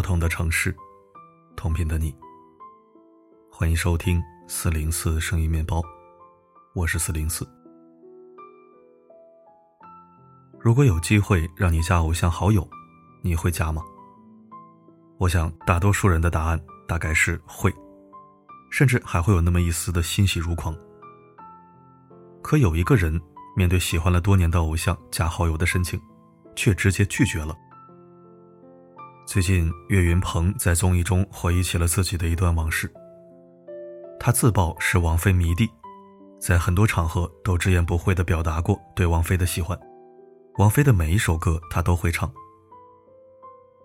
不同的城市，同频的你。欢迎收听四零四声音面包，我是四零四。如果有机会让你加偶像好友，你会加吗？我想大多数人的答案大概是会，甚至还会有那么一丝的欣喜如狂。可有一个人面对喜欢了多年的偶像加好友的申请，却直接拒绝了。最近，岳云鹏在综艺中回忆起了自己的一段往事。他自曝是王菲迷弟，在很多场合都直言不讳地表达过对王菲的喜欢，王菲的每一首歌他都会唱。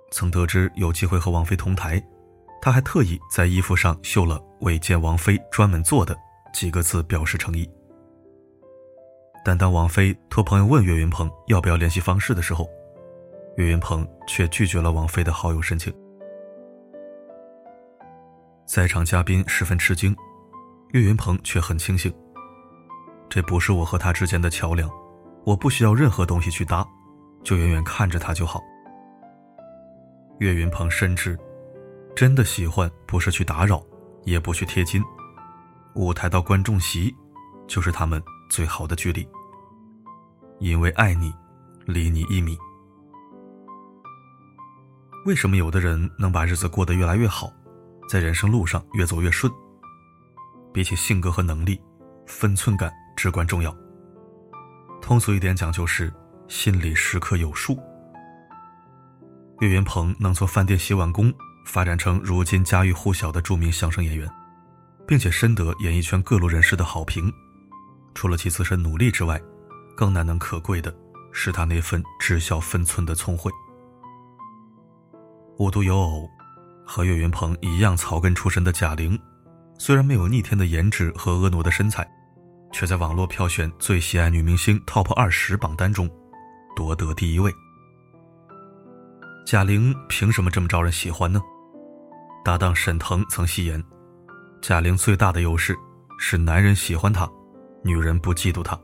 曾得知有机会和王菲同台，他还特意在衣服上绣了“为见王菲专门做的”几个字表示诚意。但当王菲托朋友问岳云鹏要不要联系方式的时候，岳云鹏却拒绝了王菲的好友申请。在场嘉宾十分吃惊，岳云鹏却很清醒。这不是我和他之间的桥梁，我不需要任何东西去搭，就远远看着他就好。岳云鹏深知，真的喜欢不是去打扰，也不去贴金，舞台到观众席，就是他们最好的距离。因为爱你，离你一米。为什么有的人能把日子过得越来越好，在人生路上越走越顺？比起性格和能力，分寸感至关重要。通俗一点讲，就是心里时刻有数。岳云鹏能从饭店洗碗工发展成如今家喻户晓的著名相声演员，并且深得演艺圈各路人士的好评，除了其自身努力之外，更难能可贵的是他那份知晓分寸的聪慧。无独有偶，和岳云鹏一样草根出身的贾玲，虽然没有逆天的颜值和婀娜的身材，却在网络票选最喜爱女明星 TOP 二十榜单中夺得第一位。贾玲凭什么这么招人喜欢呢？搭档沈腾曾戏言，贾玲最大的优势是男人喜欢她，女人不嫉妒她。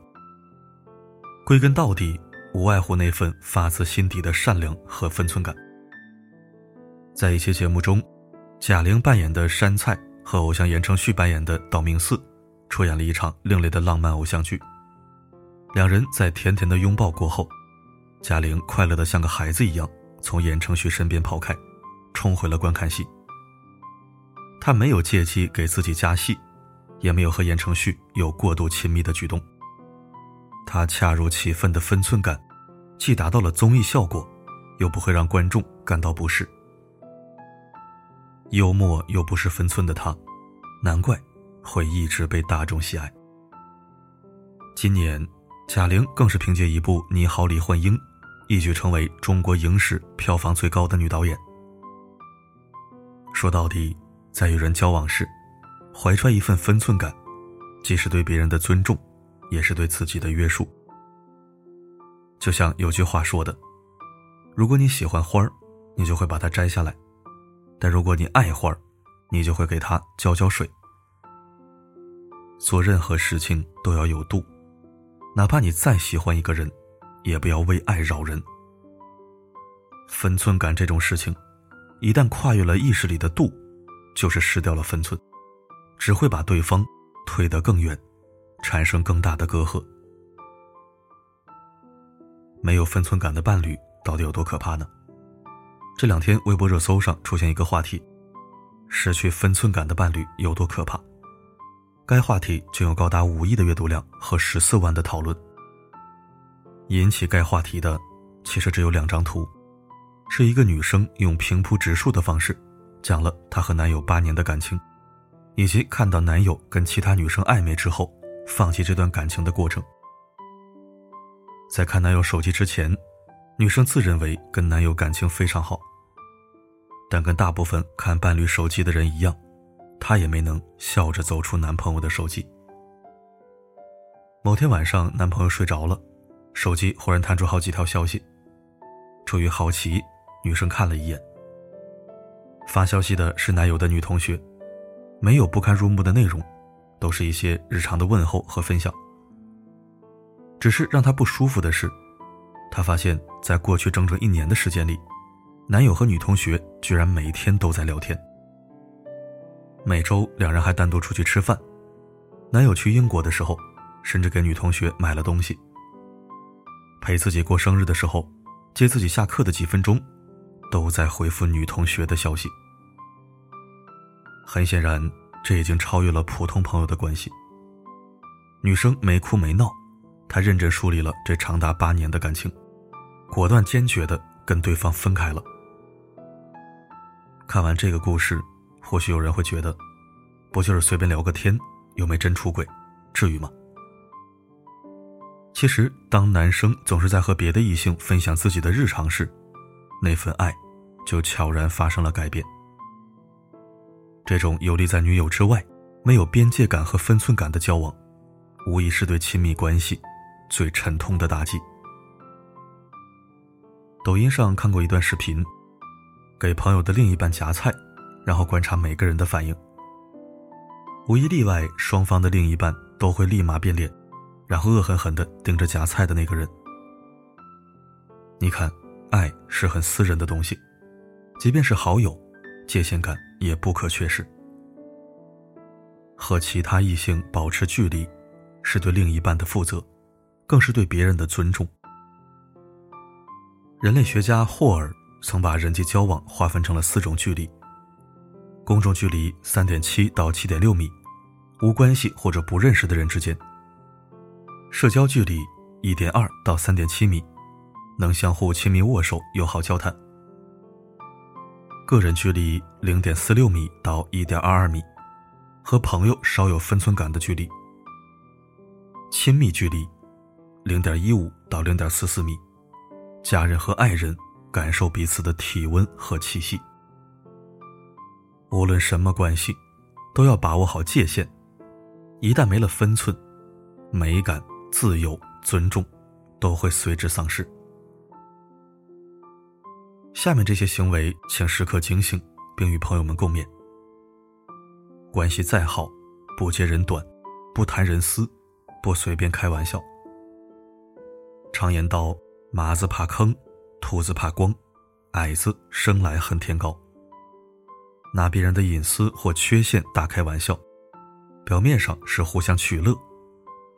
归根到底，无外乎那份发自心底的善良和分寸感。在一期节目中，贾玲扮演的山菜和偶像言承旭扮演的道明寺，出演了一场另类的浪漫偶像剧。两人在甜甜的拥抱过后，贾玲快乐的像个孩子一样从言承旭身边跑开，冲回了观看席。她没有借机给自己加戏，也没有和言承旭有过度亲密的举动。她恰如其分的分寸感，既达到了综艺效果，又不会让观众感到不适。幽默又不失分寸的他，难怪会一直被大众喜爱。今年，贾玲更是凭借一部《你好，李焕英》，一举成为中国影史票房最高的女导演。说到底，在与人交往时，怀揣一份分寸感，既是对别人的尊重，也是对自己的约束。就像有句话说的：“如果你喜欢花儿，你就会把它摘下来。”但如果你爱花儿，你就会给它浇浇水。做任何事情都要有度，哪怕你再喜欢一个人，也不要为爱扰人。分寸感这种事情，一旦跨越了意识里的度，就是失掉了分寸，只会把对方推得更远，产生更大的隔阂。没有分寸感的伴侣到底有多可怕呢？这两天，微博热搜上出现一个话题：失去分寸感的伴侣有多可怕？该话题就有高达五亿的阅读量和十四万的讨论。引起该话题的，其实只有两张图，是一个女生用平铺直述的方式，讲了她和男友八年的感情，以及看到男友跟其他女生暧昧之后，放弃这段感情的过程。在看男友手机之前。女生自认为跟男友感情非常好，但跟大部分看伴侣手机的人一样，她也没能笑着走出男朋友的手机。某天晚上，男朋友睡着了，手机忽然弹出好几条消息。出于好奇，女生看了一眼，发消息的是男友的女同学，没有不堪入目的内容，都是一些日常的问候和分享。只是让她不舒服的是。她发现，在过去整整一年的时间里，男友和女同学居然每天都在聊天。每周两人还单独出去吃饭。男友去英国的时候，甚至给女同学买了东西。陪自己过生日的时候，接自己下课的几分钟，都在回复女同学的消息。很显然，这已经超越了普通朋友的关系。女生没哭没闹，她认真梳理了这长达八年的感情，果断坚决的跟对方分开了。看完这个故事，或许有人会觉得，不就是随便聊个天，又没真出轨，至于吗？其实，当男生总是在和别的异性分享自己的日常时，那份爱就悄然发生了改变。这种游离在女友之外、没有边界感和分寸感的交往，无疑是对亲密关系最沉痛的打击。抖音上看过一段视频。给朋友的另一半夹菜，然后观察每个人的反应。无一例外，双方的另一半都会立马变脸，然后恶狠狠地盯着夹菜的那个人。你看，爱是很私人的东西，即便是好友，界限感也不可缺失。和其他异性保持距离，是对另一半的负责，更是对别人的尊重。人类学家霍尔。曾把人际交往划分成了四种距离：公众距离三点七到七点六米，无关系或者不认识的人之间；社交距离一点二到三点七米，能相互亲密握手、友好交谈；个人距离零点四六米到一点二二米，和朋友稍有分寸感的距离；亲密距离零点一五到零点四四米，家人和爱人。感受彼此的体温和气息。无论什么关系，都要把握好界限。一旦没了分寸，美感、自由、尊重都会随之丧失。下面这些行为，请时刻警醒，并与朋友们共勉。关系再好，不揭人短，不谈人私，不随便开玩笑。常言道：“马子怕坑。”兔子怕光，矮子生来恨天高。拿别人的隐私或缺陷大开玩笑，表面上是互相取乐，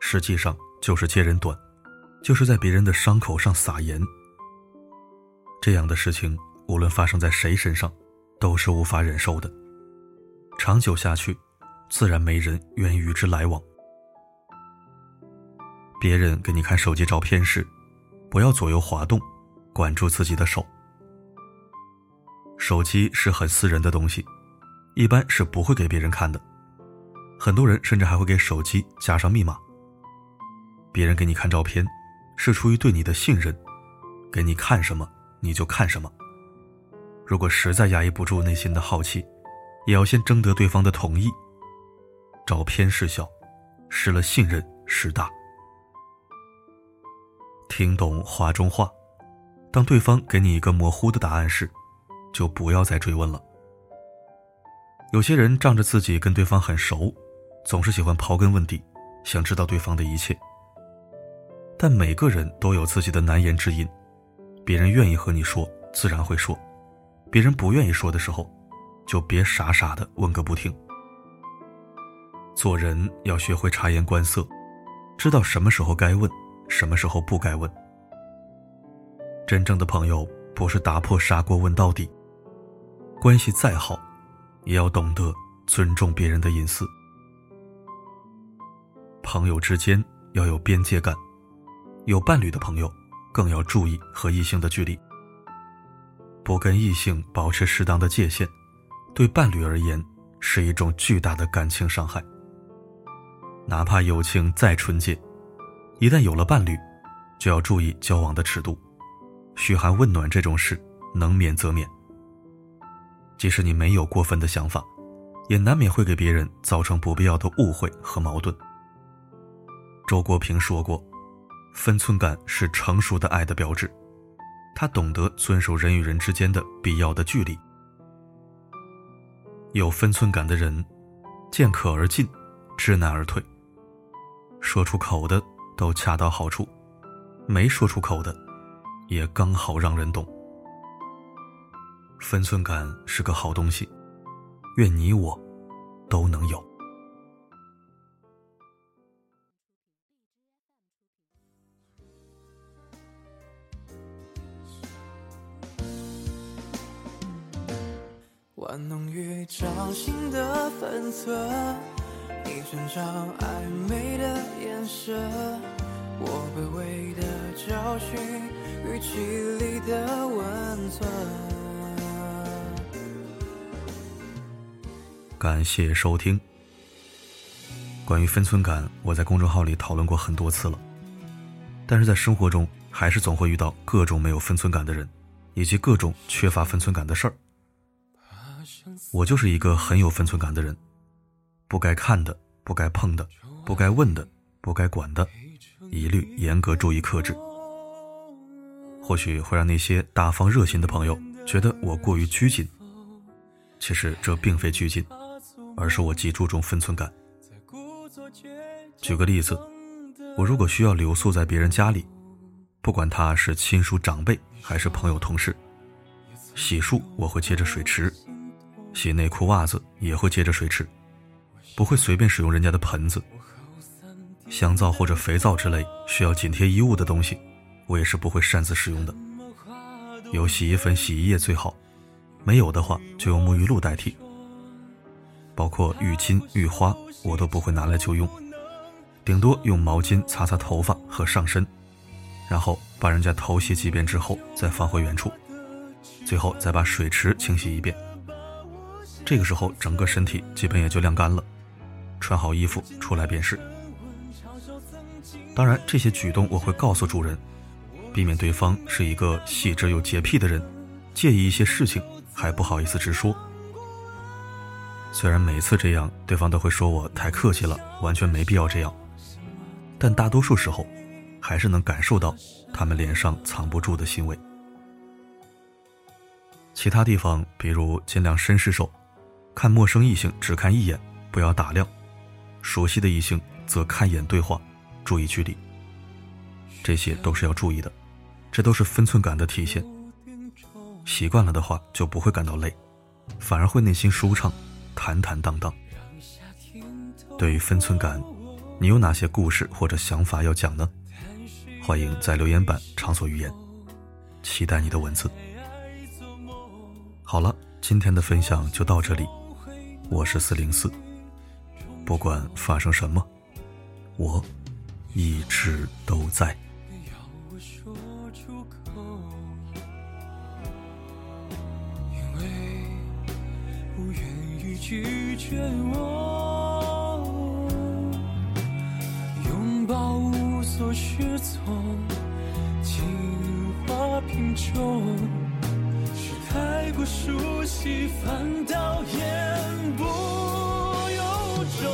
实际上就是揭人短，就是在别人的伤口上撒盐。这样的事情，无论发生在谁身上，都是无法忍受的。长久下去，自然没人愿与之来往。别人给你看手机照片时，不要左右滑动。管住自己的手。手机是很私人的东西，一般是不会给别人看的。很多人甚至还会给手机加上密码。别人给你看照片，是出于对你的信任，给你看什么你就看什么。如果实在压抑不住内心的好奇，也要先征得对方的同意。照片是小，失了信任是大。听懂话中话。当对方给你一个模糊的答案时，就不要再追问了。有些人仗着自己跟对方很熟，总是喜欢刨根问底，想知道对方的一切。但每个人都有自己的难言之隐，别人愿意和你说，自然会说；别人不愿意说的时候，就别傻傻的问个不停。做人要学会察言观色，知道什么时候该问，什么时候不该问。真正的朋友不是打破砂锅问到底。关系再好，也要懂得尊重别人的隐私。朋友之间要有边界感，有伴侣的朋友更要注意和异性的距离。不跟异性保持适当的界限，对伴侣而言是一种巨大的感情伤害。哪怕友情再纯洁，一旦有了伴侣，就要注意交往的尺度。嘘寒问暖这种事，能免则免。即使你没有过分的想法，也难免会给别人造成不必要的误会和矛盾。周国平说过：“分寸感是成熟的爱的标志。”他懂得遵守人与人之间的必要的距离。有分寸感的人，见可而进，知难而退。说出口的都恰到好处，没说出口的。也刚好让人懂。分寸感是个好东西，愿你我都能有。玩弄于掌心的分寸，一阵仗暧昧的眼神，我卑微的教训，语气里的温存。感谢收听。关于分寸感，我在公众号里讨论过很多次了，但是在生活中，还是总会遇到各种没有分寸感的人，以及各种缺乏分寸感的事儿。我就是一个很有分寸感的人，不该看的、不该碰的、不该问的、不该管的，一律严格注意克制。或许会让那些大方热心的朋友觉得我过于拘谨，其实这并非拘谨，而是我极注重分寸感。举个例子，我如果需要留宿在别人家里，不管他是亲属长辈还是朋友同事，洗漱我会接着水池。洗内裤袜子也会接着水池，不会随便使用人家的盆子。香皂或者肥皂之类需要紧贴衣物的东西，我也是不会擅自使用的。有洗衣粉、洗衣液最好，没有的话就用沐浴露代替。包括浴巾、浴花，我都不会拿来就用，顶多用毛巾擦擦头发和上身，然后把人家头洗几遍之后再放回原处，最后再把水池清洗一遍。这个时候，整个身体基本也就晾干了，穿好衣服出来便是。当然，这些举动我会告诉主人，避免对方是一个细致又洁癖的人，介意一些事情还不好意思直说。虽然每次这样，对方都会说我太客气了，完全没必要这样，但大多数时候，还是能感受到他们脸上藏不住的欣慰。其他地方，比如尽量绅士手。看陌生异性只看一眼，不要打量；熟悉的异性则看一眼对话，注意距离。这些都是要注意的，这都是分寸感的体现。习惯了的话，就不会感到累，反而会内心舒畅，坦坦荡荡。对于分寸感，你有哪些故事或者想法要讲呢？欢迎在留言板畅所欲言，期待你的文字。好了，今天的分享就到这里。我是四零四，不管发生什么，我一直都在。要我说出口因为不愿意拒绝我，拥抱无所适从，情话品种。太过熟悉，反倒言不由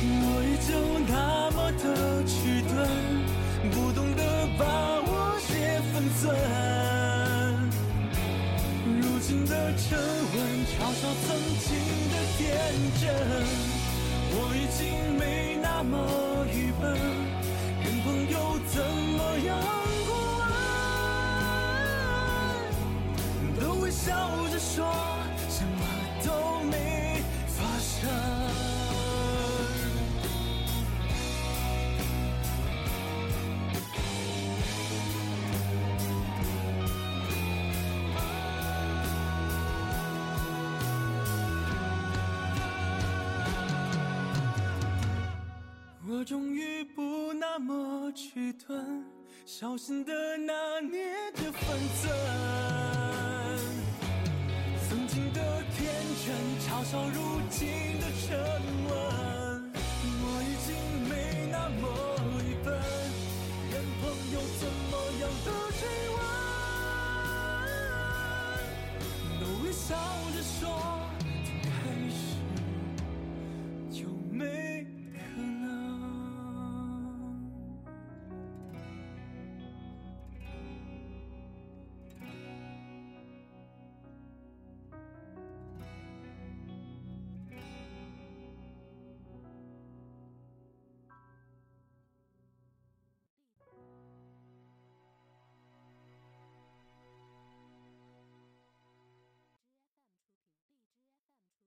衷。我依旧那么的迟钝，不懂得把握些分寸。如今的沉稳，嘲笑曾经的天真。我已经没那么愚笨，跟朋友我终于不那么迟钝，小心的拿捏着分寸。曾经的天真嘲笑如今的沉稳，我已经没那么愚笨，连朋友怎么样的追问，都微笑着说。